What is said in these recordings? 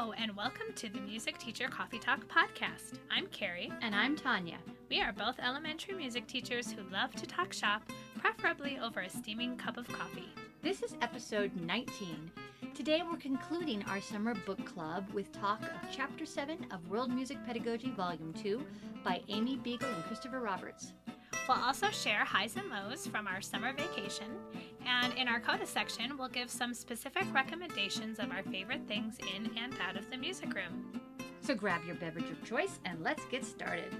Hello, and welcome to the Music Teacher Coffee Talk podcast. I'm Carrie. And I'm Tanya. We are both elementary music teachers who love to talk shop, preferably over a steaming cup of coffee. This is episode 19. Today we're concluding our summer book club with talk of Chapter 7 of World Music Pedagogy Volume 2 by Amy Beegle and Christopher Roberts. We'll also share highs and lows from our summer vacation, and in our CODA section, we'll give some specific recommendations of our favorite things in and out of the music room. So grab your beverage of choice and let's get started.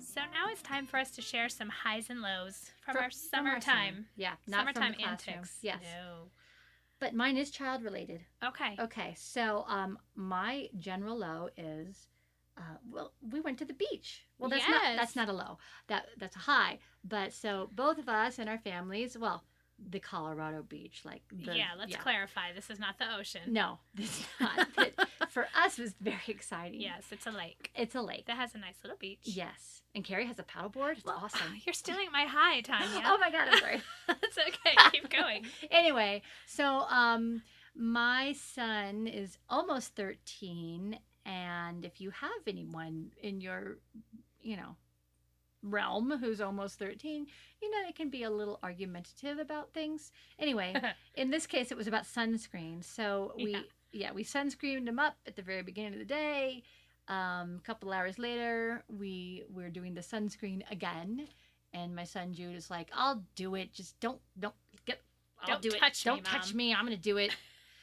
So now it's time for us to share some highs and lows from Fr- our from summertime. summer. Yeah, not from summertime the classroom. antics. Yes. No. But mine is child related. Okay. Okay, so um, my general low is, uh, well, we went to the beach. Well, that's not that's not a low. That that's a high. But so both of us and our families, well, the Colorado beach, like the, yeah, let's clarify. This is not the ocean. No, it's not. but for us, it was very exciting. Yes, it's a lake it's a lake. that has a nice little beach. Yes, and Carrie has a paddleboard. It's Well, awesome. You're stealing my high, Tanya. Oh my god, I'm sorry. That's okay. Keep going. anyway, so um my son is almost 13 and if you have anyone in your you know realm who's almost 13, you know it can be a little argumentative about things. Anyway, in this case it was about sunscreen. So we Yeah. yeah, we sunscreened him up at the very beginning of the day. Um, a couple hours later, we were doing the sunscreen again, and my son Jude is like, "I'll do it. Just don't don't get. I'll Don't do it. touch me, don't touch me. I'm gonna do it."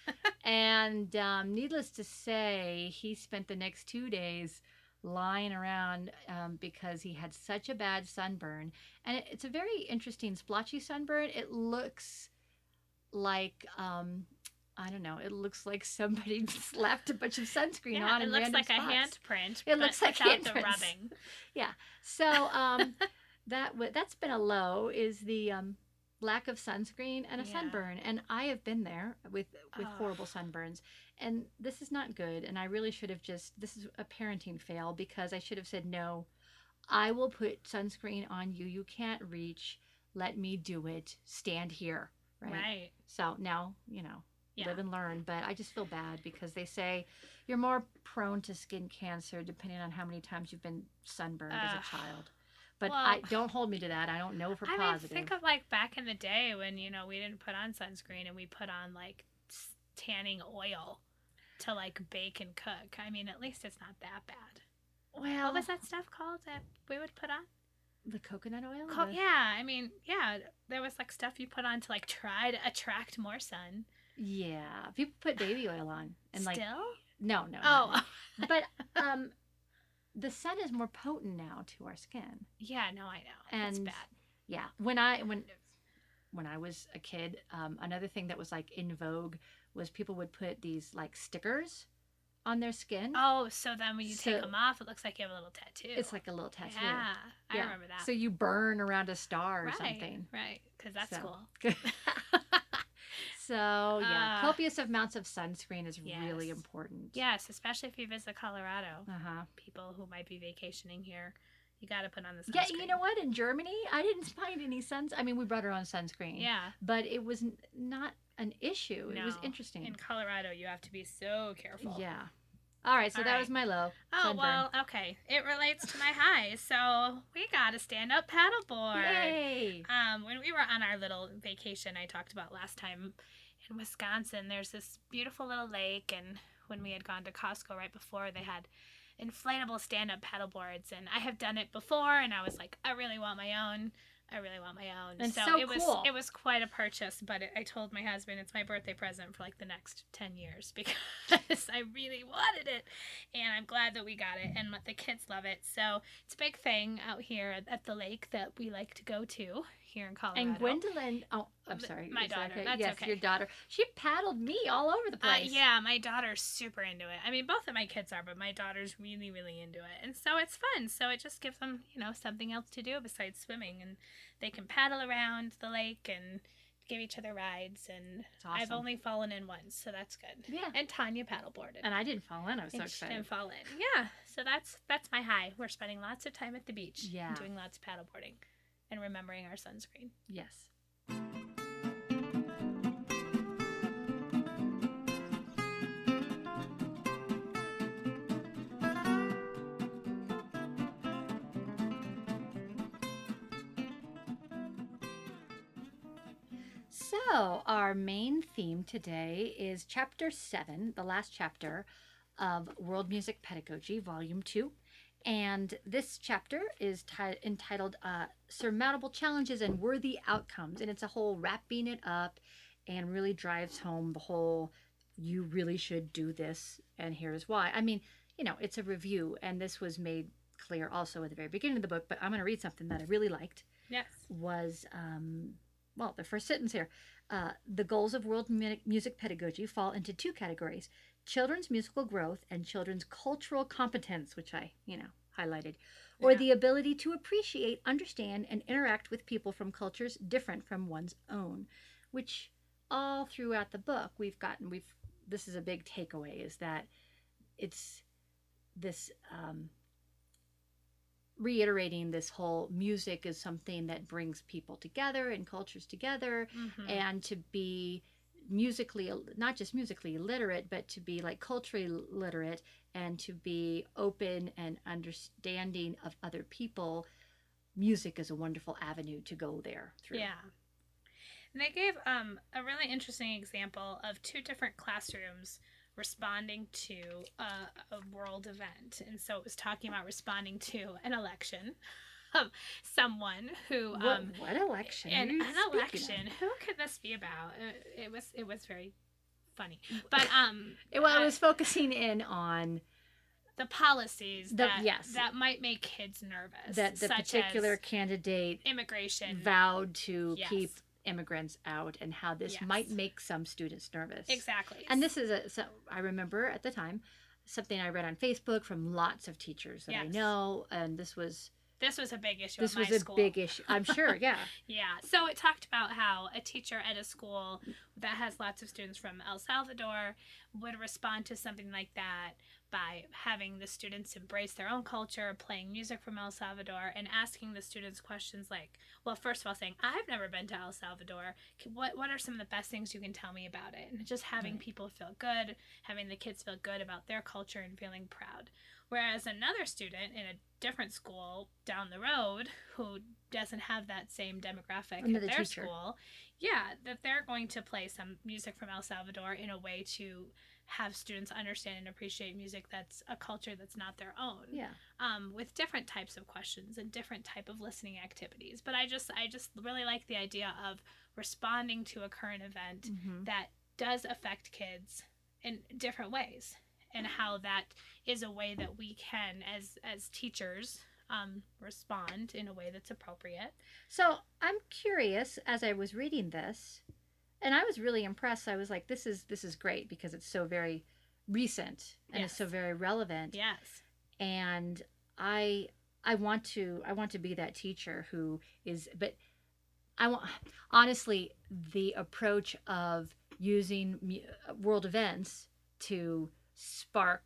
and um, needless to say, he spent the next two days lying around um, because he had such a bad sunburn, and it, it's a very interesting splotchy sunburn. It looks like. Um, I don't know. It looks like somebody slapped a bunch of sunscreen Yeah, on it looks like a handprint. It looks like without the handprints. rubbing. So um, that w- that's been a low is the um, lack of sunscreen and a Yeah. sunburn, and I have been there with with Ugh. horrible sunburns, and this is not good. And I really should have just this is a parenting fail because I should have said no. I will put sunscreen on you. You can't reach. Let me do it. Stand here. Right. Right. So now you know Yeah. live and learn. But I just feel bad because they say you're more prone to skin cancer depending on how many times you've been sunburned as a child. But Well- I don't hold me to that. I don't know for positive. I mean, think of like back in the day when you know we didn't put on sunscreen and we put on like tanning oil to like bake and cook. I mean, at least it's not that bad. well, What was that stuff called that we would put on? the coconut oil? Co- The- yeah, I mean, yeah, there was like stuff you put on to like try to attract more sun. Yeah. People put baby oil on and like Still? no, no. Oh, no. but um, the sun is more potent now to our skin. yeah, no, I know. it's And- bad. Yeah. When I when when I was a kid, um, another thing that was like in vogue was people would put these like stickers on their skin. Oh, so then when you take them off, it looks like you have a little tattoo. It's like a little tattoo. Yeah, I remember that. So you burn around a star or right, something. right, because that's So. cool. so yeah, Ah. copious amounts of sunscreen is really important. Yes, especially if you visit Colorado. Uh huh. People who might be vacationing here, you got to put on the sunscreen. Yeah, you know what? In Germany, I didn't find any suns. I mean, we brought our own sunscreen. Yeah. But it was n- not an issue. It was No. interesting. In Colorado, you have to be so careful. Yeah. All right. So All that right. was my low. Oh sunburn. well, okay. It relates to my high. So we got a stand-up paddleboard. Yay! Um, when we were on our little vacation, I talked about last time in Wisconsin, there's this beautiful little lake, and when we had gone to Costco right before, they had inflatable stand-up paddleboards, and I have done it before, and I was like, I really want my own. I really want my own. And so it was it was quite a purchase, but it, I told my husband it's my birthday present for like the next ten years because I really wanted it, and I'm glad that we got it, and the kids love it. So it's a big thing out here at the lake that we like to go to here in Colorado. And Gwendolyn, oh, I'm sorry. my that daughter, okay? yes, okay. your daughter. She paddled me all over the Uh, place. yeah, my daughter's super into it. I mean, both of my kids are, but my daughter's really, really into it. And so it's fun. So it just gives them, you know, something else to do besides swimming. And they can paddle around the lake and give each other rides, and awesome. I've only fallen in once, so that's good. yeah. And Tanya paddleboarded. And I didn't fall in. I was so and she didn't fall in. Yeah, so that's that's my high. We're spending lots of time at the beach, Yeah. doing lots of paddleboarding, and remembering our sunscreen. Yes. So, our main theme today is chapter seven, the last chapter of World Music Pedagogy, Volume 2. And this chapter is ti- entitled uh, Surmountable Challenges and Worthy Outcomes. And it's a whole wrapping it up and really drives home the whole you really should do this, and here's why. I mean, you know, it's a review, and this was made clear also at the very beginning of the book, but I'm going to read something that I really liked Yes. was um, well the first sentence here uh, the goals of world mu- music pedagogy fall into two categories children's musical growth and children's cultural competence which i you know highlighted or Yeah. the ability to appreciate understand and interact with people from cultures different from one's own which all throughout the book we've gotten we've this is a big takeaway is that it's this um, reiterating this whole music is something that brings people together and cultures together Mhm. and to be musically not just musically literate but to be like culturally literate and to be open and understanding of other people music is a wonderful avenue to go there through Yeah. And they gave um, a really interesting example of two different classrooms responding to a, a world event. And so it was talking about responding to an election of someone who what, um what election and an of? election. Who could this be about? It, it was it was very funny. But um It- well, uh, I was focusing in on the policies The- that yes. that might make kids nervous. that the particular candidate immigration. vowed to Yes. keep immigrants out and how this Yes. might make some students nervous. Exactly. And this is a so I remember at the time something I read on Facebook from lots of teachers that I know and this was this was a big issue this was a school. big issue. I'm sure, yeah. Yeah. So it talked about how a teacher at a school that has lots of students from El Salvador would respond to something like that by having the students embrace their own culture, playing music from El Salvador, and asking the students questions like, well, first of all, saying, I've never been to El Salvador. What, what are some of the best things you can tell me about it? And just having Right. people feel good, having the kids feel good about their culture and feeling proud. Whereas another student in a different school down the road who doesn't have that same demographic Another at their teacher. school, yeah, that they're going to play some music from El Salvador in a way to have students understand and appreciate music that's a culture that's not their own. Yeah. Um, with different types of questions and different type of listening activities. But I just I just really like the idea of responding to a current event Mhm. that does affect kids in different ways and how that is a way that we can as as teachers um, respond in a way that's appropriate So I'm curious as I was reading this, and I was really impressed. I was like, "This is this is great because it's so very recent and it's so very relevant." yes And I I want to I want to be that teacher who is, but I want honestly the approach of using world events to spark,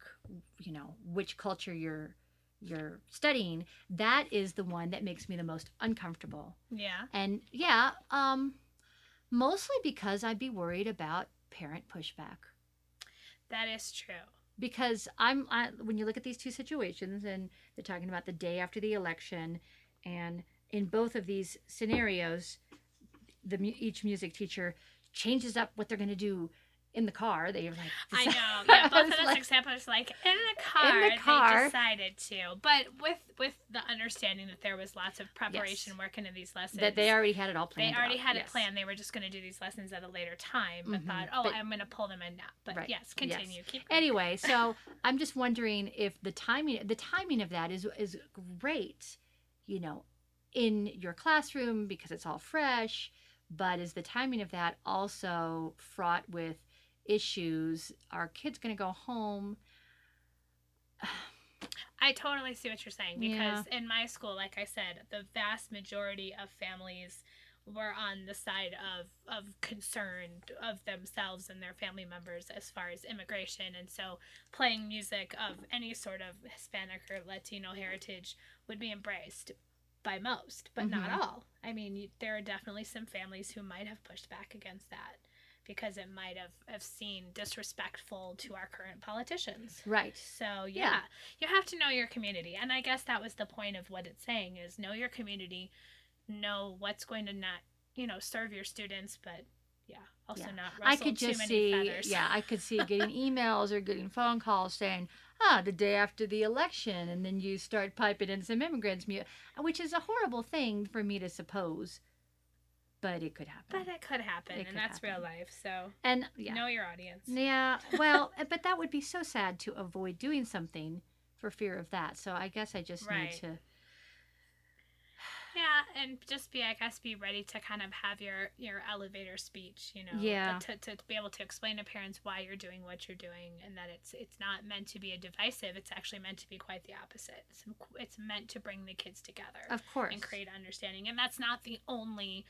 you know, which culture you're you're studying. That is the one that makes me the most uncomfortable. yeah And yeah, um, mostly because I'd be worried about parent pushback. that is true Because I'm, I, when you look at these two situations, and they're talking about the day after the election, and in both of these scenarios, the each music teacher changes up what they're going to do in the car. They're like, I know. Yeah, both of those like- examples, like in the car, in the car. they decided to, but with with the understanding that there was lots of preparation Yes. work into these lessons. that they already had it all planned. they already out. had Yes. it planned. They were just going to do these lessons at a later time, but Mhm. thought, oh, But- I'm going to pull them in now. But Right. yes, Yes. continue. Keep going. Anyway, so I'm just wondering if the timing the timing of that is is great, you know, in your classroom because it's all fresh, but is the timing of that also fraught with issues? Are kids going to go home? I totally see what you're saying Yeah. because in my school, like I said, the vast majority of families were on the side of of concern of themselves and their family members as far as immigration and so playing music of any sort of hispanic or latino heritage would be embraced by most but not Mhm. all i mean you, there are definitely some families who might have pushed back against that because it might have, have seemed disrespectful to our current politicians Right. so yeah, Yeah. you have to know your community, and I guess that was the point of what it's saying is know your community, know what's going to not you know serve your students, but yeah, also Yeah. not I could too just many see, feathers. yeah, I could see getting emails or getting phone calls saying, ah, the day after the election, and then you start piping in some immigrants, which is a horrible thing for me to suppose, but it could happen. but it could happen, It and could that's real life. So and yeah, know your audience. yeah, well, eh, but that would be so sad to avoid doing something for fear of that. So I guess I just Right. need to, Yeah, and just be, I guess, be ready to kind of have your your elevator speech, you know, Yeah. to, to be able to explain to parents why you're doing what you're doing, and that it's it's not meant to be a divisive. It's actually meant to be quite the opposite. It's, it's meant to bring the kids together of course, and create understanding, and that's not the only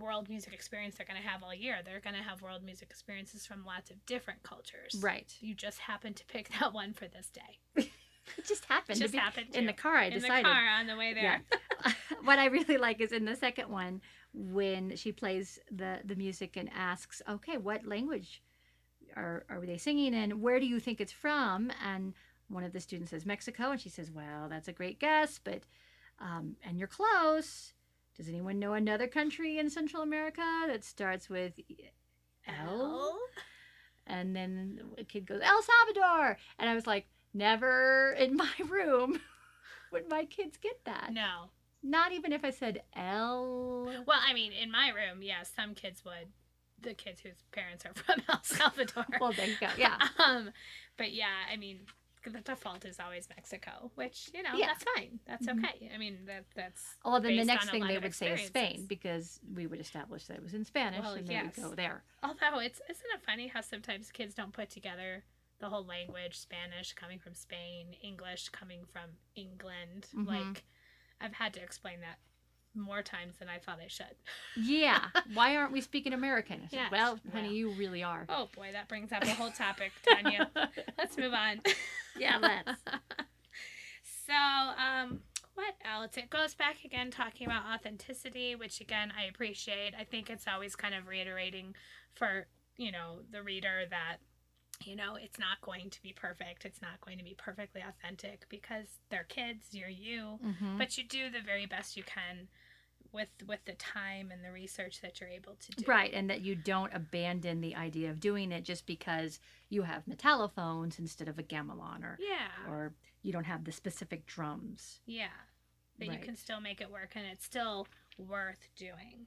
world music experience they're going to have all year. They're going to have world music experiences from lots of different cultures. right. You just happen to pick that one for this day. It just happened just to be happened in the car. I in decided. the car on the way there. Yeah. what I really like is in the second one when she plays the the music and asks, "Okay, what language are are they singing and where do you think it's from?" And one of the students says Mexico, and she says, "Well, that's a great guess, but um, and you're close. Does anyone know another country in Central America that starts with L?" And then a kid goes, El Salvador. And I was like, never in my room would my kids get that. No. Not even if I said L. Well, I mean, in my room, yes, some kids would. The kids whose parents are from El Salvador. Well, there you go. Yeah. Um, but yeah, I mean, the default is always Mexico, which you know Yeah. that's fine. That's Mhm. okay. I mean, that that's Well, then the next thing they would say is Spain because we would establish that it was in Spanish Well, and they yes. would go there. Although it's isn't it funny how sometimes kids don't put together the whole language Spanish coming from Spain, English coming from England. Mhm. Like I've had to explain that more times than I thought I should. Yeah. Why aren't we speaking American? Said. Well, honey, you really are. Oh boy, that brings up a whole topic, Tanya. Let's move on. Yeah, let's. so, um, what else? It goes back again talking about authenticity, which again I appreciate. I think it's always kind of reiterating for, you know, the reader that you know, it's not going to be perfect. It's not going to be perfectly authentic because they're kids, you're you, Mhm. but you do the very best you can with with the time and the research that you're able to do. Right, and that you don't abandon the idea of doing it just because you have metallophones instead of a gamelan or Yeah. or you don't have the specific drums. Yeah. That you can still make it work and it's still worth doing.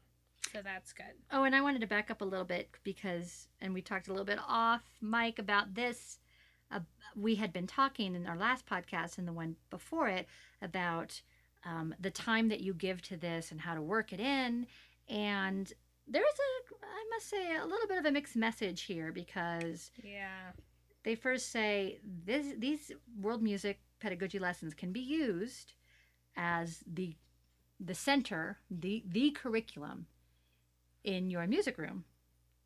So that's good. Oh, and I wanted to back up a little bit because, and we talked a little bit off mic about this. Uh, we had been talking in our last podcast and the one before it about um, the time that you give to this and how to work it in. And there's a, I must say, a little bit of a mixed message here because Yeah. they first say this, these world music pedagogy lessons can be used as the the center, the the curriculum in your music room,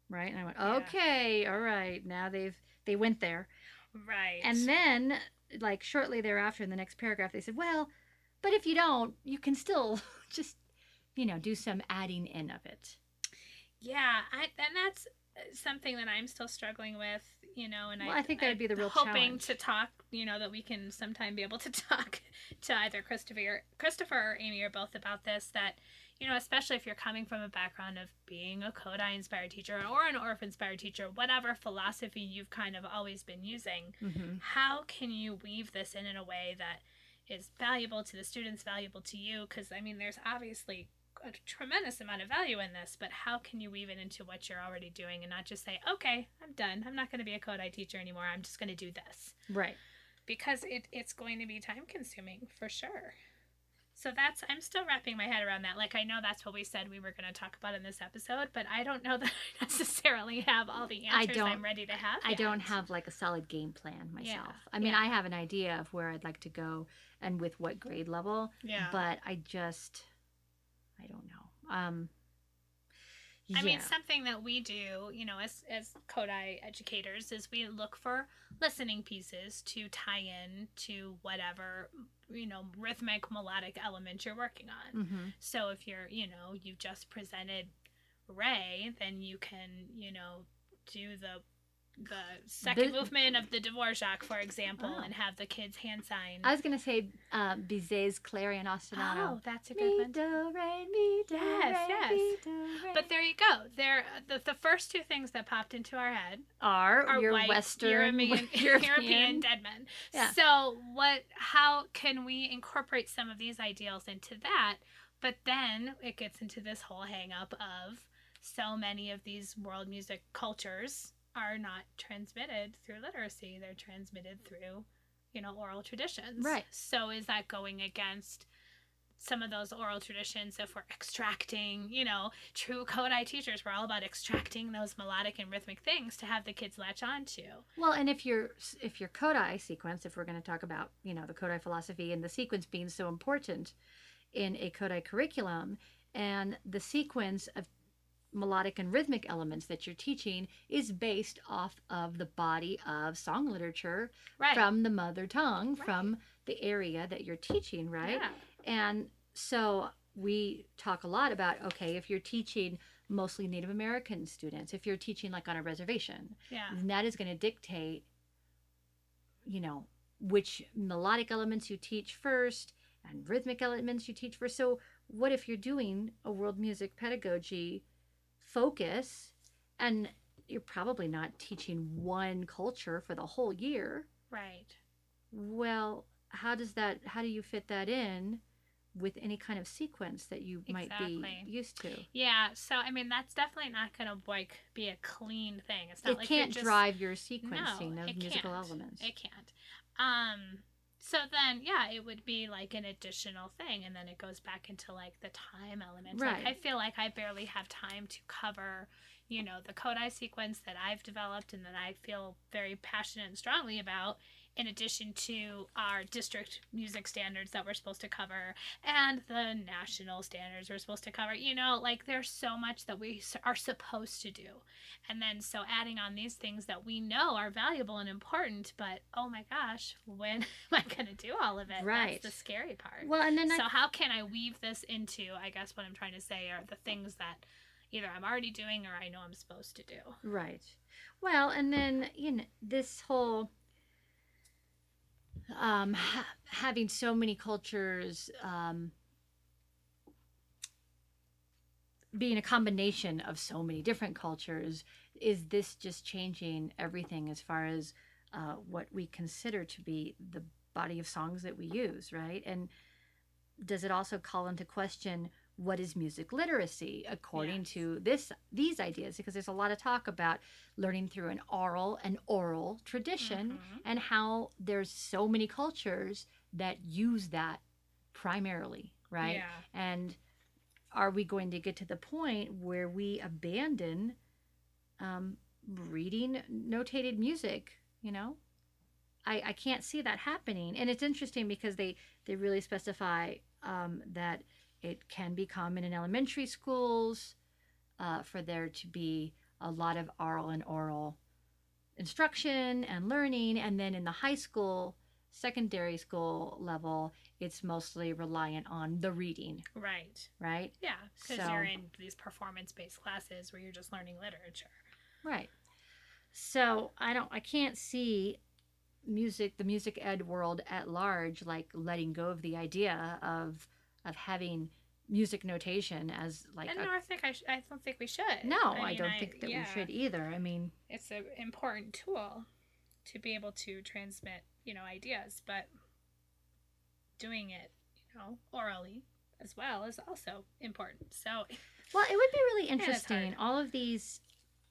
right? And I went, Yeah. okay, all right. Now they've they went there, Right. and then like shortly thereafter in the next paragraph they said, well, but if you don't, you can still just you know do some adding in of it. yeah, I, and that's uh, something that I'm still struggling with, you know, and Well, I, I think that would be the real hoping challenge. to talk, you know, that we can sometime be able to talk to either Christopher, Christopher or Amy or both about this. That you know, especially if you're coming from a background of being a Kodály inspired teacher or an Orff inspired teacher, whatever philosophy you've kind of always been using, Mm-hmm. how can you weave this in in a way that is valuable to the students, valuable to you? Because I mean, there's obviously a tremendous amount of value in this, but how can you weave it into what you're already doing and not just say, okay, I'm done. I'm not going to be a Kodály teacher anymore. I'm just going to do this Right. because it, it's going to be time consuming for sure. So that's I'm still wrapping my head around that. Like I know that's what we said we were going to talk about in this episode, but I don't know that I necessarily have all the I answers don't- I'm ready to have. I don't have like a solid game plan myself. Yeah, I mean, yeah. I have an idea of where I'd like to go and with what grade level, Yeah. but I just I don't know. Um I mean, something that we do, you know, as as Kodály educators, is we look for listening pieces to tie in to whatever you know rhythmic melodic element you're working on. Mhm. So if you're, you know, you've just presented Ray, then you can, you know, do the the second The- movement of the Dvorak, for example, Oh. and have the kids hand sign. I was gonna say uh, Bizet's Carillon Ostinato. oh, that's a good one. do re mi do Yes, re yes. mi do re. But there you go. There, the, the first two things that popped into our head are are your white Western European, European dead men. Yeah. So what? How can we incorporate some of these ideals into that? But then it gets into this whole hang up of so many of these world music cultures are not transmitted through literacy. They're transmitted through, you know, oral traditions. Right. So is that going against some of those oral traditions if we're extracting, you know, true Kodály teachers, we're all about extracting those melodic and rhythmic things to have the kids latch on to. Well, and if your if your Kodály sequence, if we're going to talk about you know the Kodály philosophy and the sequence being so important in a Kodály curriculum, and the sequence of melodic and rhythmic elements that you're teaching is based off of the body of song literature Right. from the mother tongue, Right. from the area that you're teaching, right? Yeah. And so we talk a lot about okay, if you're teaching mostly Native American students, if you're teaching like on a reservation, Yeah. then that is going to dictate, you know, which melodic elements you teach first and rhythmic elements you teach first. So, what if you're doing a world music pedagogy focus and you're probably not teaching one culture for the whole year? Right. Well, how does that, how do you fit that in with any kind of sequence that you might Exactly. be used to? Yeah. So I mean, that's definitely not going to like be a clean thing. It's not It like can't just, drive your sequencing no, of musical can't. elements. It can't. Um. So then, yeah, it would be like an additional thing, and then it goes back into like the time element. Right. Like I feel like I barely have time to cover, you know, the Kodály sequence that I've developed and that I feel very passionate and strongly about. In addition to our district music standards that we're supposed to cover and the national standards we're supposed to cover, you know, like there's so much that we are supposed to do. And then so adding on these things that we know are valuable and important, but oh my gosh, when am I going to do all of it? Right. That's the scary part. Well, and then so I, how can I weave this into, I guess what I'm trying to say are the things that either I'm already doing or I know I'm supposed to do. Right. Well, and then you know this whole um, ha- having so many cultures um, being a combination of so many different cultures is this just changing everything as far as uh, what we consider to be the body of songs that we use, right? And does it also call into question what is music literacy according Yes. to this these ideas? Because there's a lot of talk about learning through an oral and oral tradition Mhm. and how there's so many cultures that use that primarily, right? Yeah. And are we going to get to the point where we abandon um, reading notated music? You know, I, I can't see that happening. And it's interesting because they, they really specify um, that it can be common in elementary schools uh, for there to be a lot of oral and oral instruction and learning. And then in the high school, secondary school level, it's mostly reliant on the reading, Right. right? Yeah. Because So- you're in these performance based classes where you're just learning literature. Right. So I don't I can't see music the music ed world at large like letting go of the idea of of having music notation as like and a, no, I think I, sh- I don't think we should. no I, mean, don't think that yeah. we should either i mean it's an important tool to be able to transmit, you know, ideas, but doing it, you know, orally as well is also important. So, well it would be really interesting all of these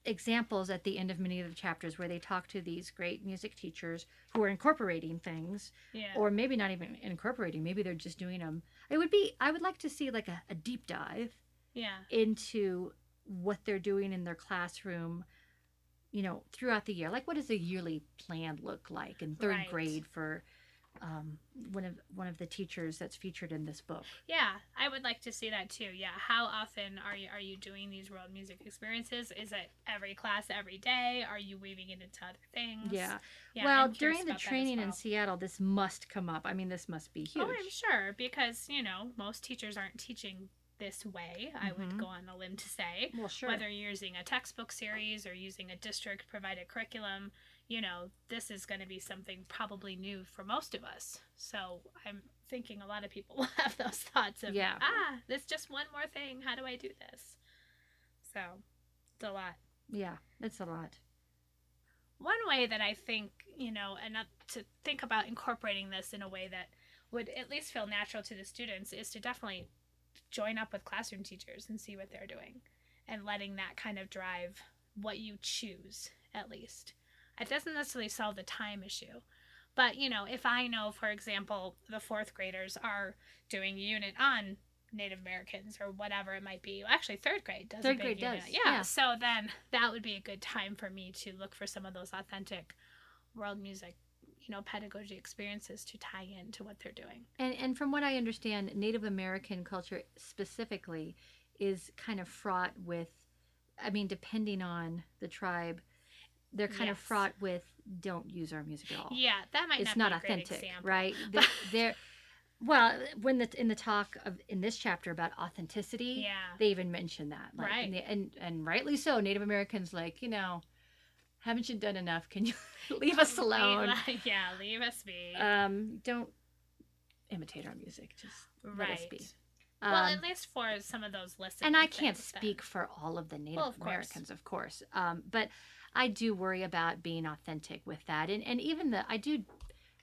examples at the end of many of the chapters where they talk to these great music teachers who are incorporating things yeah. or maybe not even incorporating maybe they're just doing them it would be i would like to see like a, a deep dive yeah. into what they're doing in their classroom you know throughout the year like what does a yearly plan look like in third Right. grade for um, one of one of the teachers that's featured in this book. Yeah, I would like to see that too. Yeah, how often are you are you doing these world music experiences? Is it every class every day? Are you weaving it into other things? Yeah. Yeah, well, during the about that as training in. Seattle, this must come up. I mean, this must be huge. Oh, I'm sure because you know most teachers aren't teaching this way. I would Mhm. go on a limb to say. well, sure. Whether you're using a textbook series or using a district provided curriculum, you know, this is going to be something probably new for most of us. So I'm thinking a lot of people will have those thoughts of, Yeah. ah, there's just one more thing. How do I do this? So it's a lot. yeah, it's a lot. One way that I think, you know, and to think about incorporating this in a way that would at least feel natural to the students is to definitely join up with classroom teachers and see what they're doing and letting that kind of drive what you choose, at least. It doesn't necessarily solve the time issue. But, you know, if I know, for example, the fourth graders are doing a unit on Native Americans or whatever it might be. Actually, third grade does. Third a big grade unit. does, Yeah. yeah. So then that would be a good time for me to look for some of those authentic world music, you know, pedagogy experiences to tie into what they're doing. And and from what I understand, Native American culture specifically is kind of fraught with I mean, depending on the tribe, they're kind of fraught with don't use our music at all. Yeah, that might it's not, not be a great authentic, right? They're, they're well, when the in the talk of in this chapter about authenticity, Yeah. they even mention that, like, Right. And, they- and and rightly so. Native Americans, like you know, haven't you done enough? Can you leave us alone? Leave- yeah, leave us be. Um, don't imitate our music. Just let us right. be. well, Um, at least for some of those listeners. and I can't speak for all of the Native Well, of course. Americans, of course. Um, but I do worry about being authentic with that, and and even the I do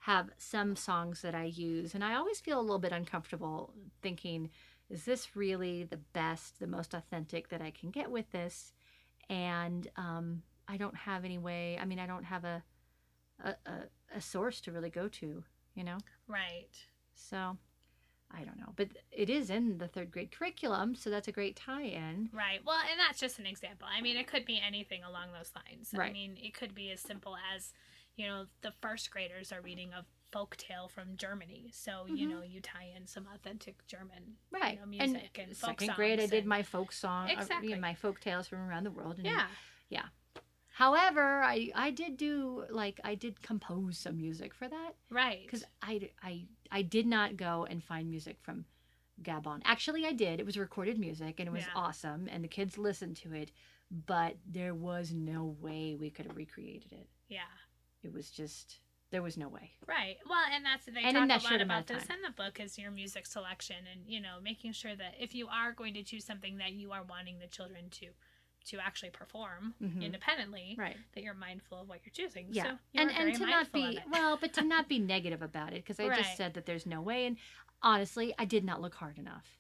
have some songs that I use, and I always feel a little bit uncomfortable thinking, is this really the best, the most authentic that I can get with this? And um, I don't have any way. I mean, I don't have a a, a, a source to really go to, you know. Right. So I don't know, but it is in the third grade curriculum, so that's a great tie-in. Right. Well, and that's just an example. I mean, it could be anything along those lines. Right. I mean, it could be as simple as, you know, the first graders are reading a folk tale from Germany. So, you Mhm. know, you tie in some authentic German Right. know, music and folk second grade, I did my folk song, uh, you know, Exactly. my folk tales from around the world. And Yeah. However, I I did do like I did compose some music for that Right. because I I I did not go and find music from Gabon. Actually, I did. It was recorded music and it was Yeah. awesome, and the kids listened to it. But there was no way we could have recreated it. Yeah. It was just there was no way. Right. Well, and that's they And talk that a lot about this in the book is your music selection and you know making sure that if you are going to choose something that you are wanting the children to to actually perform Mhm. independently, Right. that you're mindful of what you're choosing. Yeah, So you and and to not be well, but to not be negative about it because I Right. just said that there's no way, and honestly, I did not look hard enough.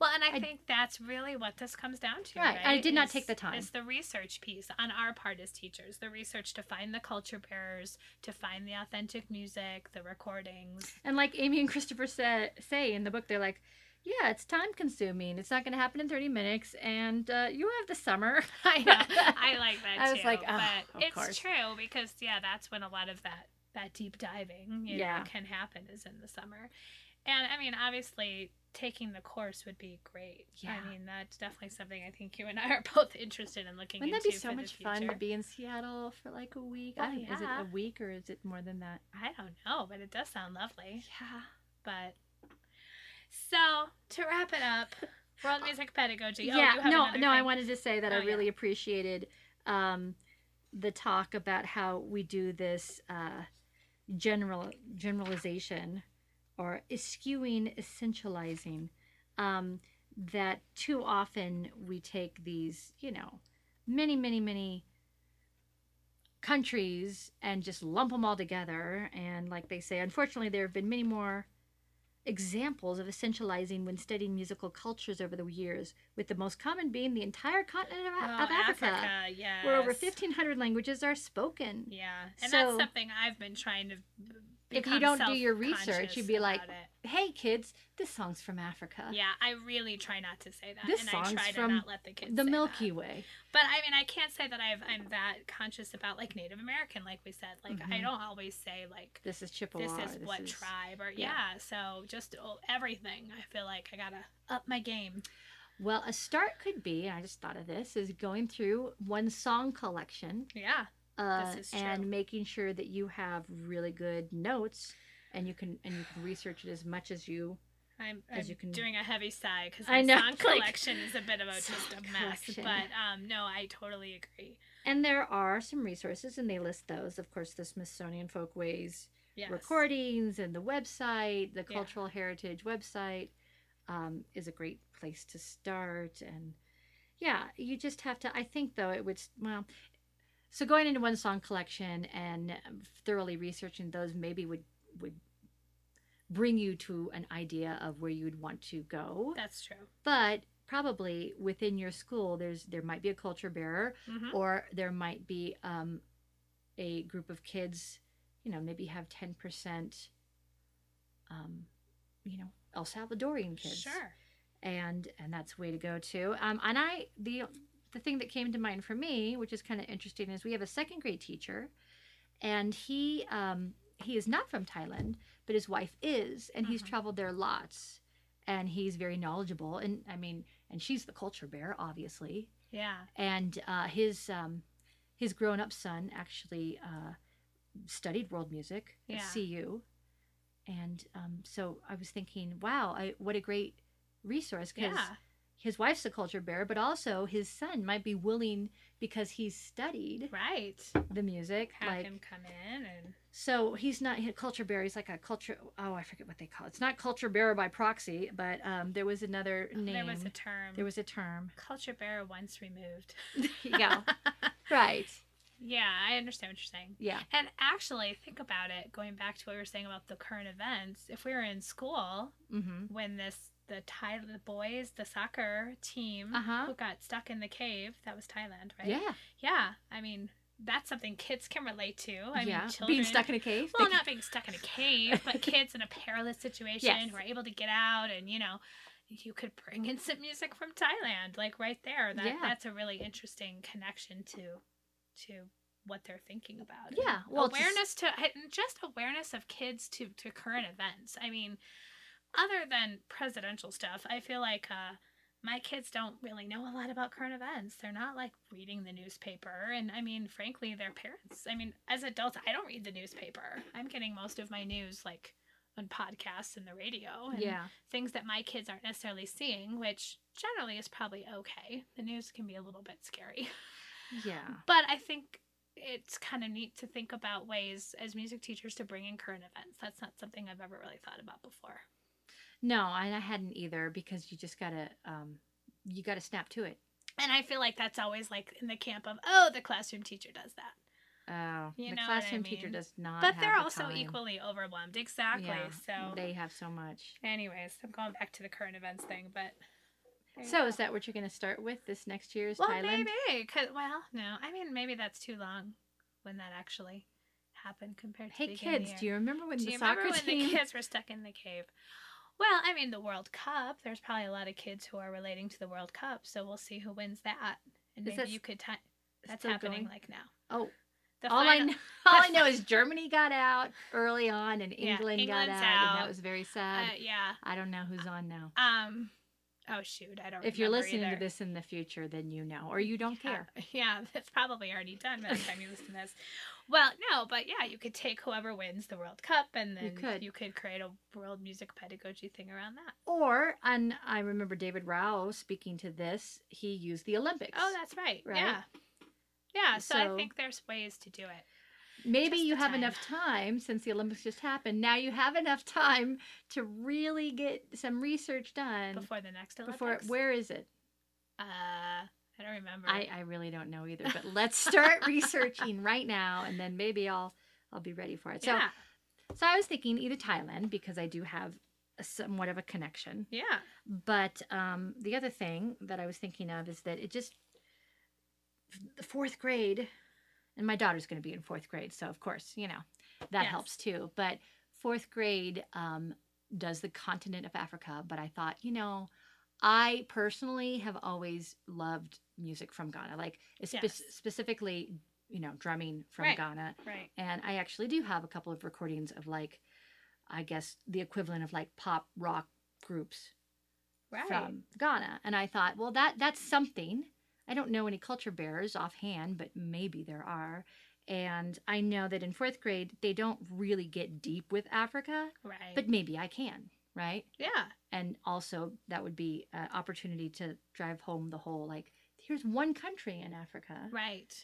Well, and I, I- think that's really what this comes down to. Right, Right. I did not Is- take the time. Is the research piece on our part as teachers, the research to find the culture bearers, to find the authentic music, the recordings. And like Amy and Christopher say, say in the book, they're like, "Yeah, it's time consuming. It's not going to happen in 30 minutes, and uh, you have the summer." I know. I like that I was like, "Oh, but of it's course." true because yeah, that's when a lot of that that deep diving you Yeah. know, can happen is in the summer. And I mean, obviously, taking the course would be great. Yeah. I mean, that's definitely something I think you and I are both interested in looking Wouldn't that into be so much fun to be in Seattle for like a week? I Well, don't- Is it a week or is it more than that? I don't know, but it does sound lovely. Yeah. But so to wrap it up, world music pedagogy. Oh, yeah. you have No, no. I wanted to say that Oh, I yeah. really appreciated um, the talk about how we do this uh, general generalization or eschewing essentializing. Um, that too often we take these, you know, many, many, many countries and just lump them all together. And like they say, unfortunately, there have been many more examples of essentializing when studying musical cultures over the years, with the most common being the entire continent of, Oh, of Africa, yes. where over 1,500 languages are spoken. Yeah, and So- that's something I've been trying to if you don't do your research, you'd be like. "Hey kids, this song's from Africa. Yeah, I really try not to say that, This and song's I try to from not let the kids the Milky that. Way." But I mean, I can't say that I've I'm that conscious about like Native American, like we said. Like I Mhm. don't always say like This is Chippewa. this is what is- tribe or yeah. yeah. So just oh, everything. I feel like I gotta up my game. Well, a start could be, and I just thought of this, is going through one song collection Yeah, uh, and true. making sure that you have really good notes and you can and you can research it as much as you I'm, As I'm you can- doing a heavy sigh because I my know, song like, collection is a bit of a just a mess. collection. But um, no, I totally agree. and there are some resources and they list those of course the smithsonian folkways Yes. recordings and the website the Yeah. cultural heritage website um, is a great place to start and yeah you just have to i think though it would well so going into one song collection and thoroughly researching those maybe would would bring you to an idea of where you would want to go That's true. but probably within your school there's there might be a culture bearer hmm or there might be um, a group of kids you know maybe have 10% um, you know el salvadorian kids Sure. and and that's way to go too um, and i the the thing that came to mind for me which is kind of interesting is we have a second grade teacher and he um, he is not from thailand but his wife is and he's Mhm. traveled there lots and he's very knowledgeable and i mean and she's the culture bear, obviously Yeah. and uh, his um, his grown up son actually uh, studied world music at Yeah. CU, and um, so I was thinking, wow, I, what a great resource because Yeah. His wife's a culture bearer, but also his son might be willing because he's studied Right. the music, Have like him come in and so he's not a culture bearer. He's like a culture. Oh, I forget what they call it. It's not culture bearer by proxy, but um, there was another name. there was a term. there was a term. culture bearer once removed. Go. right. yeah, I understand what you're saying. Yeah. And actually, think about it. Going back to what we were saying about the current events, if we were in school Mm-hmm. when this the Thai the boys the soccer team Uh-huh. who got stuck in the cave that was Thailand, right? Yeah. Yeah. I mean, that's something kids can relate to. I yeah. mean, children Being stuck in a cave. well, not being stuck in a cave, but kids in a perilous situation Yes. who are able to get out, and you know, you could bring in some music from Thailand, like right there. That Yeah. that's a really interesting connection to to what they're thinking about. Yeah, well, it's just- awareness to and just awareness of kids to to current events. I mean, other than presidential stuff, I feel like. uh my kids don't really know a lot about current events. They're not like reading the newspaper. And I mean, frankly, their parents, I mean, as adults, I don't read the newspaper. I'm getting most of my news like on podcasts and the radio and yeah. things that my kids aren't necessarily seeing, which generally is probably okay. The news can be a little bit scary. Yeah. But I think it's kind of neat to think about ways as music teachers to bring in current events. That's not something I've ever really thought about before. No, and I hadn't either because you just gotta um, you gotta snap to it. And I feel like that's always like in the camp of, oh, the classroom teacher does that. Oh, You the know what I classroom teacher does not. But they're the also time. equally overwhelmed. Exactly. Yeah, So, they have so much. anyways, I'm going back to the current events thing, but. So is that what you're gonna start with this next year's Well, Thailand? maybe. Cause, well, no. I mean, maybe that's too long when that actually happened compared to Hey the beginning of kids, do you remember when Do the you soccer remember when team? the kids were stuck in the cave? Well, I mean, the World Cup. There's probably a lot of kids who are relating to the World Cup, so we'll see who wins that. And Is maybe you could. Ti- that's happening going? like now. Oh, The all I know, all I know is Germany got out early on, and Yeah, England got England's out, and that was very Uh, sad. yeah. I don't know who's on now. Um. Oh shoot, I don't. Know. If you're listening either. to this in the future, then you know, or you don't Yeah, care. Yeah, that's probably already done by the time you listen to this. Well, no, but yeah, you could take whoever wins the World Cup and then You could. create a world music pedagogy thing around that. Or, and I remember David Rao speaking to this. He used the Olympics. Oh, that's right. Right? Yeah. Yeah, so, So- I think there's ways to do it. Maybe just you have time. enough time since the Olympics just happened. Now you have enough time to really get some research done Before the next Olympics. before. Where is it? Uh, I don't remember. I, I really don't know either. But let's start researching right now, and then maybe I'll I'll be ready for it. So yeah. so I was thinking either Thailand because I do have a, somewhat of a connection. Yeah. But um, the other thing that I was thinking of is that it just the fourth grade, and my daughter's going to be in fourth grade, so of course you know that Yes. helps too. But fourth grade um, does the continent of Africa, but I thought, you know, I personally have always loved music from Ghana, like spe- Yes. specifically, you know, drumming from Right. Ghana. Right. And I actually do have a couple of recordings of like, I guess the equivalent of like pop rock groups Right. from Ghana. And I thought, well, that that's something. I don't know any culture bearers offhand, but maybe there are. And I know that in fourth grade they don't really get deep with Africa, right. but maybe I can, right? yeah. And also that would be an opportunity to drive home the whole like, here's one country in Africa, Right.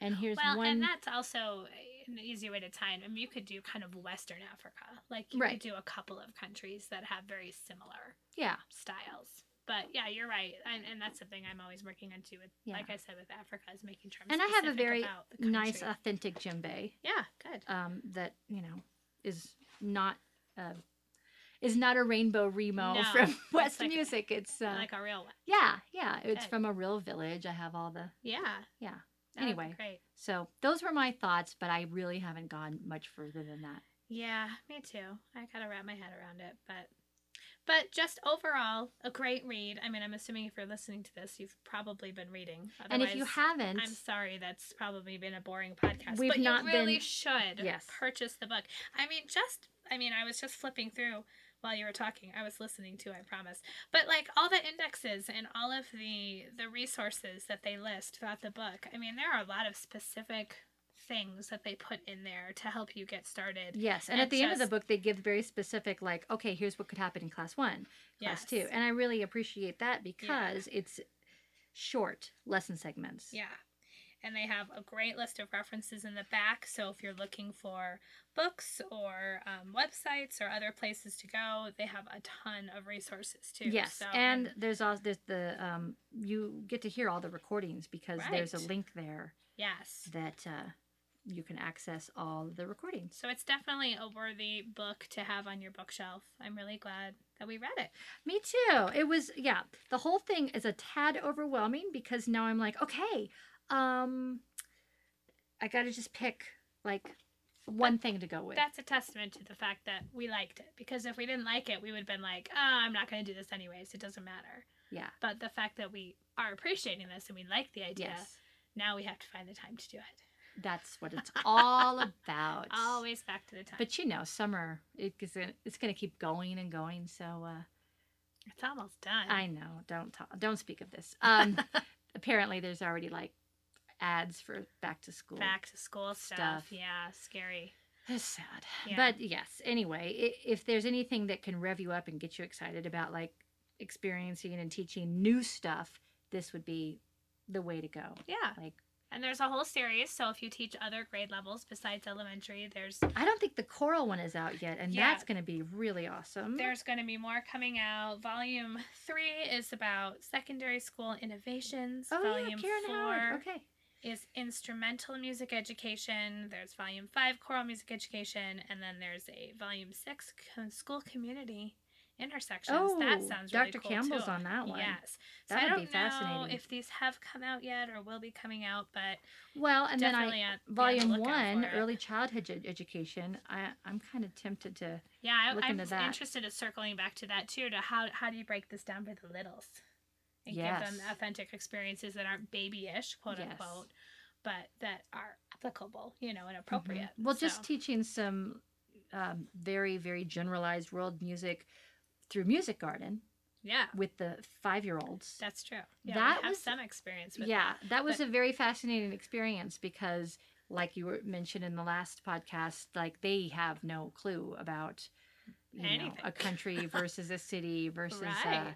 and here's well, one. and that's also an easy way to tie it. I mean, you could do kind of Western Africa. Like you Right. could do a couple of countries that have very similar yeah, styles. But yeah, you're right, and, and that's the thing I'm always working into with, Yeah. like I said, with Africa is making sure. I'm and I have a very nice, authentic djembe. yeah, good. um, that you know is not uh, is not a rainbow remo No, from West like- music. It's uh, like a real one. yeah, yeah. It's Good. from a real village. I have all the Yeah. yeah. that Anyway. great. So those were my thoughts, but I really haven't gone much further than that. Yeah, me too. I kind of wrap my head around it, but but just overall, a great read. I mean, I'm assuming if you're listening to this, you've probably been reading. and if you haven't, I'm sorry, that's probably been a boring podcast. We've but not you really been- should Yes. purchase the book. I mean, just I mean, I was just flipping through while you were talking. I was listening to, I promise. But like all the indexes and all of the the resources that they list throughout the book. I mean, there are a lot of specific things that they put in there to help you get started. yes. And it at the end of the book, they give very specific, like, okay, here's what could happen in class one, class two, and I really appreciate that because it's short lesson segments. Yeah. And they have a great list of references in the back. So if you're looking for books or um, websites or other places to go, they have a ton of resources too. Yes, So, and there's also there's the um you get to hear all the recordings because there's a link there yes. that uh, you can access all the recordings. So it's definitely a worthy book to have on your bookshelf. I'm really glad that we read it. Me too. It was yeah. The whole thing is a tad overwhelming because now I'm like, okay, um, I got to just pick like one thing to go with. That's a testament to the fact that we liked it. Because if we didn't like it, we would have been like, oh, I'm not going to do this anyways. It doesn't matter. yeah. But the fact that we are appreciating this and we like the idea, Yes. now we have to find the time to do it. That's what it's all about. Always back to the time. But you know, summer it is gonna, it's going to keep going and going. So uh, it's almost done. I know. Don't talk, don't speak of this. Um, apparently, there's already like ads for back to school. back to school stuff. stuff. Yeah, scary. It's sad. Yeah. But yes, anyway, if there's anything that can rev you up and get you excited about like experiencing and teaching new stuff, this would be the way to go. Yeah. Like, And there's a whole series. So if you teach other grade levels besides elementary, there's I don't think the choral one is out yet, and Yeah. that's going to be really awesome. there's going to be more coming out. Volume three is about secondary school innovations. oh volume yeah, Karen four Howard. Okay. is instrumental music education. There's volume five, choral music education, and then there's a volume six, school community intersections. that Oh, sounds really Dr. cool Campbell's too. on that one. Yes. So That I would don't be know fascinating. if these have come out yet or will be coming out, but Well, and then I at, be the volume one, early childhood ed- education. I I'm kind of tempted to. Yeah, I, look I'm into that. interested in circling back to that too. To how how do you break this down for the littles and give them authentic experiences that aren't babyish, quote Yes. unquote, but that are applicable, you know, and Mhm. appropriate. Well, just teaching some um, very very generalized world music through Music Garden yeah, with the five year olds. that's true. Yeah, That was- some experience with yeah, that was but- a very fascinating experience because, like you were mentioned in the last podcast, like they have no clue about you know, Anything. a country versus a city versus uh, Right.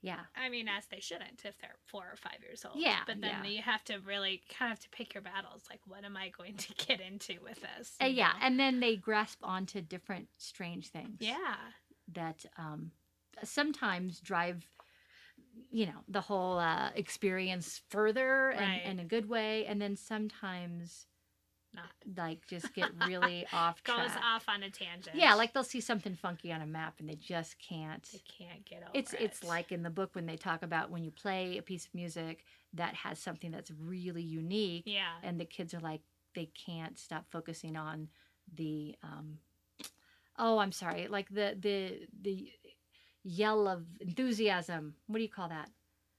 yeah. I mean, as they shouldn't if they're four or five years old. Yeah, But then yeah. you have to really kind of to pick your battles. Like, what am I going to get into with this? Uh, yeah, know? and then they grasp onto different strange things. yeah. That um, sometimes drive you know the whole uh, experience further and Right. in a good way and then sometimes Not. like just get really off track. Goes off on a tangent. yeah like they'll see something funky on a map and they just can't they can't get over it's it's like in the book when they talk about when you play a piece of music that has something that's really unique yeah. and the kids are like they can't stop focusing on the um oh, I'm sorry, like the the the yell of enthusiasm. What do you call that?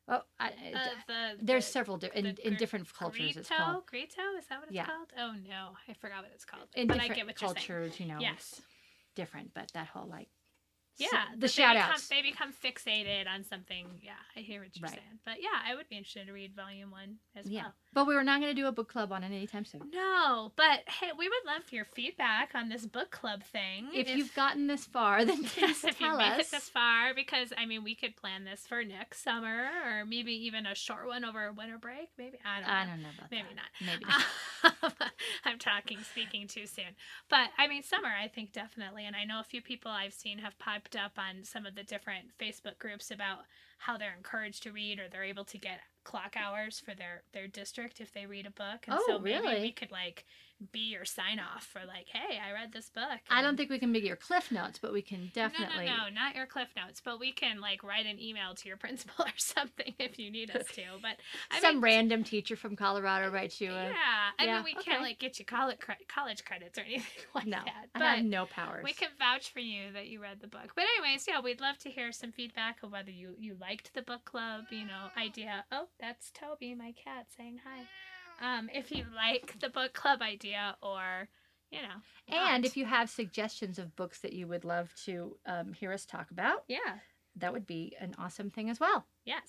Oh, I, Uh, the, there's the several di- in, the in different cultures. It's called Grito? Grito? Is that what it's Yeah. called? Oh no, I forgot what it's called. in but I different get what you're saying. cultures. You know, Yes. different, but that whole like Yeah, so- the shout they become, outs. they become fixated on something. Yeah, I hear what you're Right. saying. But yeah, I would be interested to read volume one as Yeah, well. But we were not going to do a book club on it anytime soon. No, but hey, we would love your feedback on this book club thing. If, you've gotten this far, then please yes, if you made it this far, because I mean, we could plan this for next summer, or maybe even a short one over winter break. Maybe I don't know. I don't know Maybe that. not. Maybe not. I'm talking, speaking too soon. But I mean, summer, I think definitely. And I know a few people I've seen have popped up on some of the different Facebook groups about how they're encouraged to read or they're able to get clock hours for their their district if they read a book. And Oh, so maybe really? we could like be your sign off for like, hey, I read this book. I don't think we can be your cliff notes, but we can definitely. no, no, no, not your cliff notes, but we can like write an email to your principal or something if you need us to. But I Some mean, random teacher from Colorado writes you a. yeah, I Yeah, mean, we okay. can't like get you college college credits or anything like no, that. I But have no powers. we can vouch for you that you read the book. But anyways, yeah, we'd love to hear some feedback of whether you you liked the book club, you know, idea. Oh, that's Toby, my cat, saying hi. Um, if you like the book club idea, or you know, And if you have suggestions of books that you would love to um, hear us talk about, yeah, that would be an awesome thing as well. yes.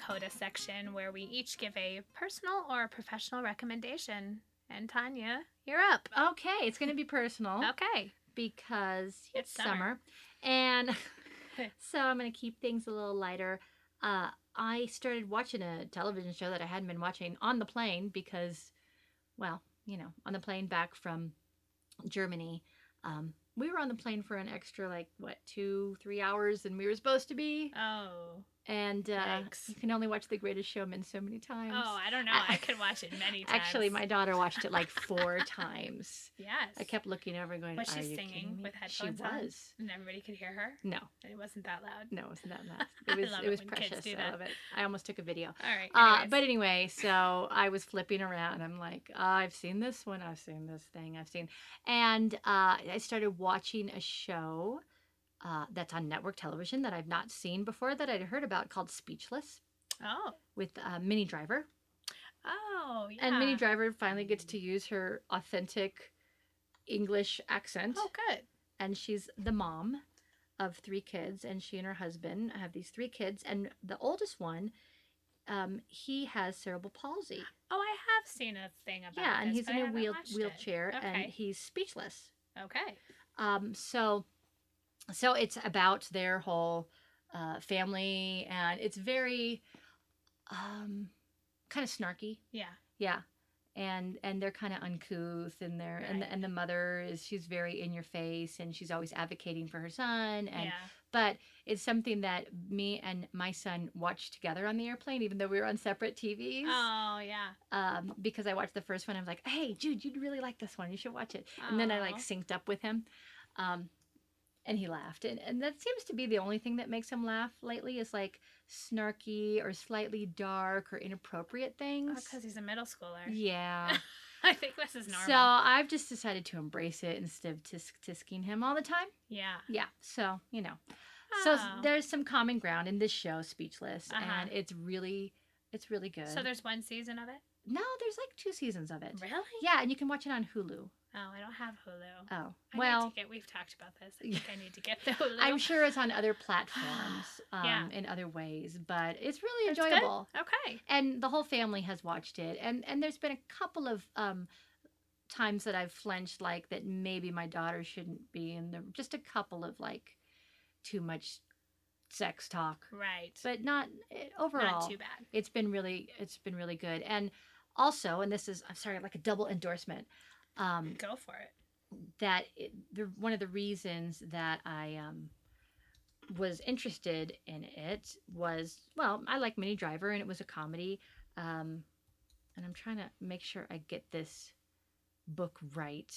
CODA section where we each give a personal or professional recommendation. And Tanya, you're up. Okay, it's going to be personal Okay. because it's, It's summer. summer. And so I'm going to keep things a little lighter. Uh, I started watching a television show that I hadn't been watching on the plane because, well, you know, on the plane back from Germany. Um, we were on the plane for an extra, like, what, two, three hours than we were supposed to be. Oh. And uh, you can only watch The Greatest Showman so many times. Oh, I don't know. I could watch it many times. Actually, my daughter watched it like four times. Yes. I kept looking over and going, Was she singing kidding me?" with She headphones on? was. And everybody could hear her. No, It wasn't that loud. no, it wasn't that loud. I It was love it it was when kids precious. I love it. I almost took a video. All right. Uh, but anyway, so I was flipping around. I'm like, oh, I've seen this one. I've seen this thing. I've seen, and uh, I started watching a show uh, that's on network television that I've not seen before that I'd heard about called Speechless oh. with uh, Minnie Driver. Oh, yeah. And Minnie Driver finally gets to use her authentic English accent. Oh, good. and she's the mom of three kids and she and her husband have these three kids and the oldest one um, he has cerebral palsy Oh, I have seen a thing about yeah and this, he's in I a wheel, wheelchair and he's speechless Okay. um, so so it's about their whole uh, family and it's very um, kind of snarky. Yeah. yeah. And and they're kind of uncouth and they're and, the, and the mother is she's very in your face and she's always advocating for her son and yeah. but it's something that me and my son watched together on the airplane even though we were on separate tvs Oh, yeah. um, because i watched the first one i was like hey jude you'd really like this one. You should watch it. And then i like synced up with him. Um, and he laughed and, and that seems to be the only thing that makes him laugh lately is like snarky or slightly dark or inappropriate things because he's a middle schooler. yeah I think this is normal. so i've just decided to embrace it instead of tisk tisking him all the time yeah. yeah so you know so Oh. there's some common ground in this show speechless Uh-huh. and it's really it's really good So there's one season of it? no there's like two seasons of it Really? yeah and you can watch it on hulu Oh, I don't have Hulu. oh I well need to get, we've talked about this. I think I need to get the Hulu. i'm sure it's on other platforms um, Yeah. in other ways but it's really good? enjoyable Okay. and the whole family has watched it and and there's been a couple of um times that i've flinched like that maybe my daughter shouldn't be in the just a couple of like too much sex talk Right. but not eh, overall Not too bad. it's been really it's been really good and also and this is i'm sorry like a double endorsement um Go for it. that it, the, one of the reasons that i um was interested in it was well i like Minnie Driver and it was a comedy um and i'm trying to make sure i get this book right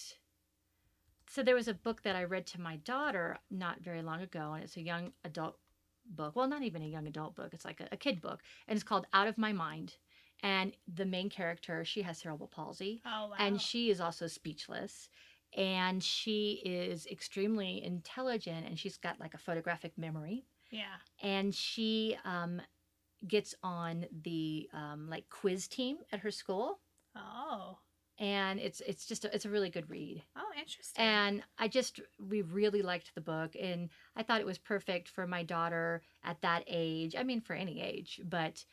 So there was a book that I read to my daughter not very long ago, and it's a young adult book. Well, not even a young adult book. It's like a, a kid book, and it's called Out of My Mind. And the main character, she has cerebral palsy, Oh wow. and she is also speechless. And she is extremely intelligent, and she's got like a photographic memory. yeah. And she um, gets on the um, like quiz team at her school, Oh. and it's it's just a, it's a really good read. Oh, interesting. And I just we really liked the book, and I thought it was perfect for my daughter at that age. I mean, for any age, but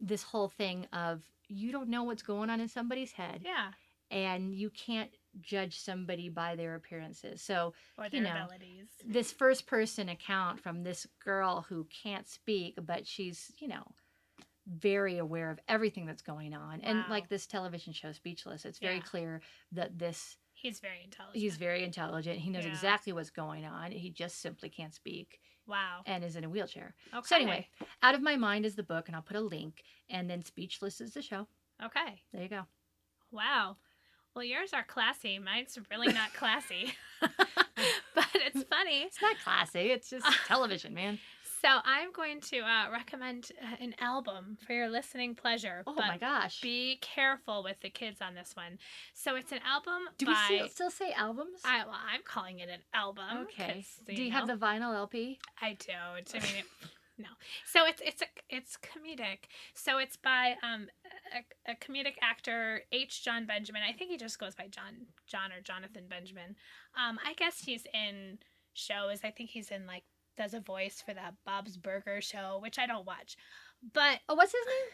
this whole thing of you don't know what's going on in somebody's head, yeah. and you can't judge somebody by their appearances. So Or you their know, abilities. this first person account from this girl who can't speak, but she's, you know, very aware of everything that's going on. And like this television show, Speechless, it's very Yeah. clear that this, He's very intelligent. he's very intelligent. He knows Yeah. exactly what's going on. He just simply can't speak wow. and is in a wheelchair. Okay. So, anyway, Out of My Mind is the book, and I'll put a link. And then Speechless is the show. Okay. There you go. Wow. Well, yours are classy. Mine's really not classy. but it's funny. It's not classy, it's just television, man. So I'm going to uh, recommend uh, an album for your listening pleasure. Oh but my gosh. Be careful with the kids on this one. So it's an album Do we by. still, still say albums? I, well, I'm calling it an album. okay. Do you have know, the vinyl LP? I don't. I mean, it, no. So it's it's a it's comedic. So it's by um a, a comedic actor H. Jon Benjamin. I think he just goes by John John or Jonathan Benjamin. Um, I guess he's in shows. I think he's in like does a voice for that Bob's Burger show, which I don't watch. But Oh, what's his name?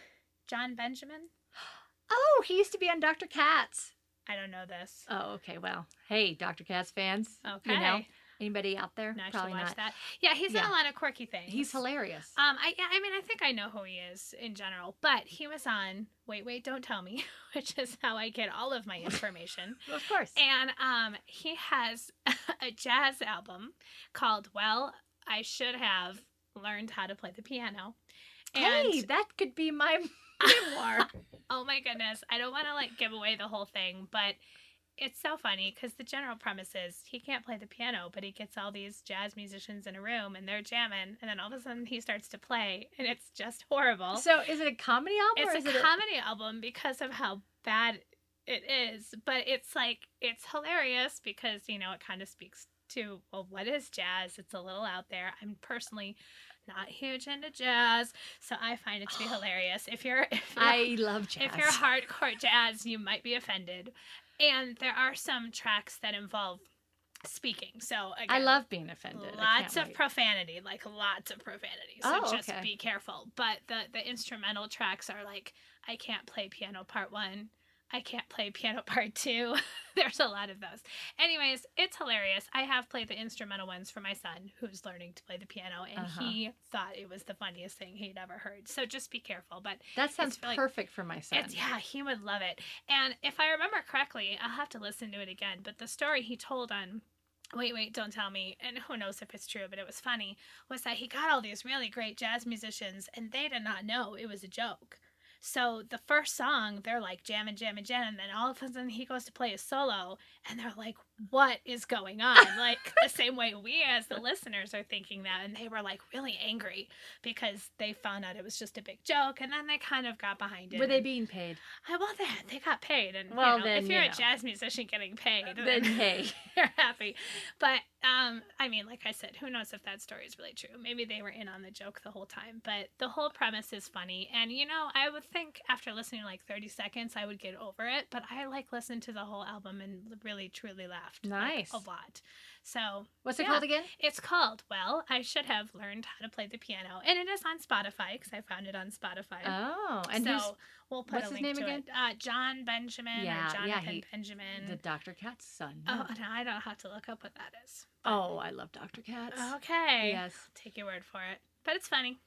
Jon Benjamin, Oh, he used to be on Dr. Katz. I don't know this. Oh, okay. Well, hey, Dr. Katz fans. Okay. You know, anybody out there? No, I Probably watch not. that. Yeah, he's in a lot of quirky things. He's hilarious. Um, I yeah, I mean, I think I know who he is in general, but he was on Wait, Wait, Don't Tell Me, which is how I get all of my information. of course. and um, he has a jazz album called Well, I Should Have Learned How to Play the Piano. And hey, that could be my memoir. oh my goodness, I don't want to like give away the whole thing, but it's so funny because the general premise is he can't play the piano, but he gets all these jazz musicians in a room and they're jamming, and then all of a sudden he starts to play, and it's just horrible. so, is it a comedy album? or it's a it comedy album because of how bad it is, but it's like it's hilarious because you know it kind of speaks to well, what is jazz? It's a little out there. I'm personally not huge into jazz, so I find it to be hilarious. If you're, if you're I love jazz. if you're hardcore jazz, you might be offended. And there are some tracks that involve speaking. So again, I love being offended. Lots of wait. profanity, like lots of profanity. So Oh, just okay. be careful. But the the instrumental tracks are like I can't play piano part 1. I can't play piano part 2. There's a lot of those. Anyways, it's hilarious. I have played the instrumental ones for my son who's learning to play the piano and Uh-huh. he thought it was the funniest thing he'd ever heard. So just be careful. But that sounds really- perfect for my son. yeah, he would love it. And if I remember correctly, I'll have to listen to it again. But the story he told on Wait, Wait, Don't Tell Me, and who knows if it's true, but it was funny, was that he got all these really great jazz musicians and they did not know it was a joke. So the first song, they're like jamming, jamming, jamming, and then all of a sudden he goes to play a solo, and they're like, "What is going on?" like the same way we as the listeners are thinking that, and they were like really angry because they found out it was just a big joke, and then they kind of got behind it. Were they being paid? I well, they they got paid, and Well, you know, then, if you're you a jazz musician getting paid, Then hey. you're happy. But um, I mean, like I said, who knows if that story is really true? Maybe they were in on the joke the whole time. But the whole premise is funny, and you know, I would think after listening like 30 seconds, I would get over it. But I like listened to the whole album and really truly laughed. Like, Nice. a lot. So What's it Yeah. called again? it's called Well, I should have learned how to play the piano, and it is on Spotify because I found it on Spotify Oh, and so who's we'll put what's his name again? Uh, Jon Benjamin Yeah, or yeah, he- Benjamin. the Dr. Katz son? oh, No. no, I don't have to look up what that is. But- Oh, I love Dr. Katz. okay. Yes. Take your word for it. But it's funny.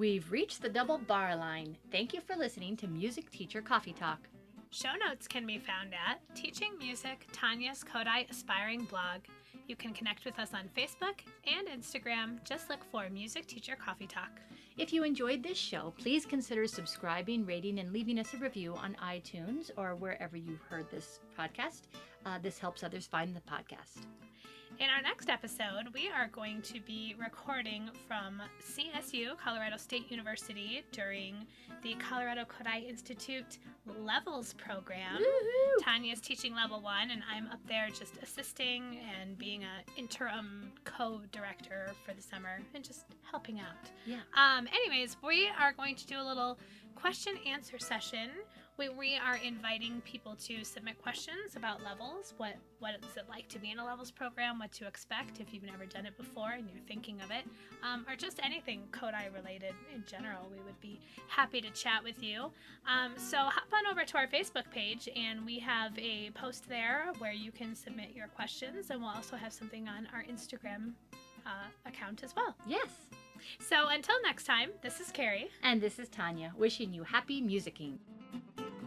We've reached the double bar line. Thank you for listening to Music Teacher Coffee Talk. Show notes can be found at Teaching Music, Tanya's Kodály Aspiring blog. You can connect with us on Facebook and Instagram. Just look for Music Teacher Coffee Talk. If you enjoyed this show, please consider subscribing, rating, and leaving us a review on iTunes or wherever you heard this podcast. Uh, this helps others find the podcast. In our next episode, we are going to be recording from CSU, Colorado State University, during the Colorado Kodály Institute Levels program. Woohoo! Tanya is teaching level one, and I'm up there just assisting and being an interim co-director for the summer and just helping out. Yeah. Um, anyways, we are going to do a little question answer session. We, we are inviting people to submit questions about levels. What what is it like to be in a levels program? What to expect if you've never done it before and you're thinking of it, um, or just anything Kodály related in general. We would be happy to chat with you. Um, so hop on over to our Facebook page, and we have a post there where you can submit your questions, and we'll also have something on our Instagram uh, account as well. Yes. So until next time, this is Carrie. And this is Tanya wishing you happy musicking. Thank you.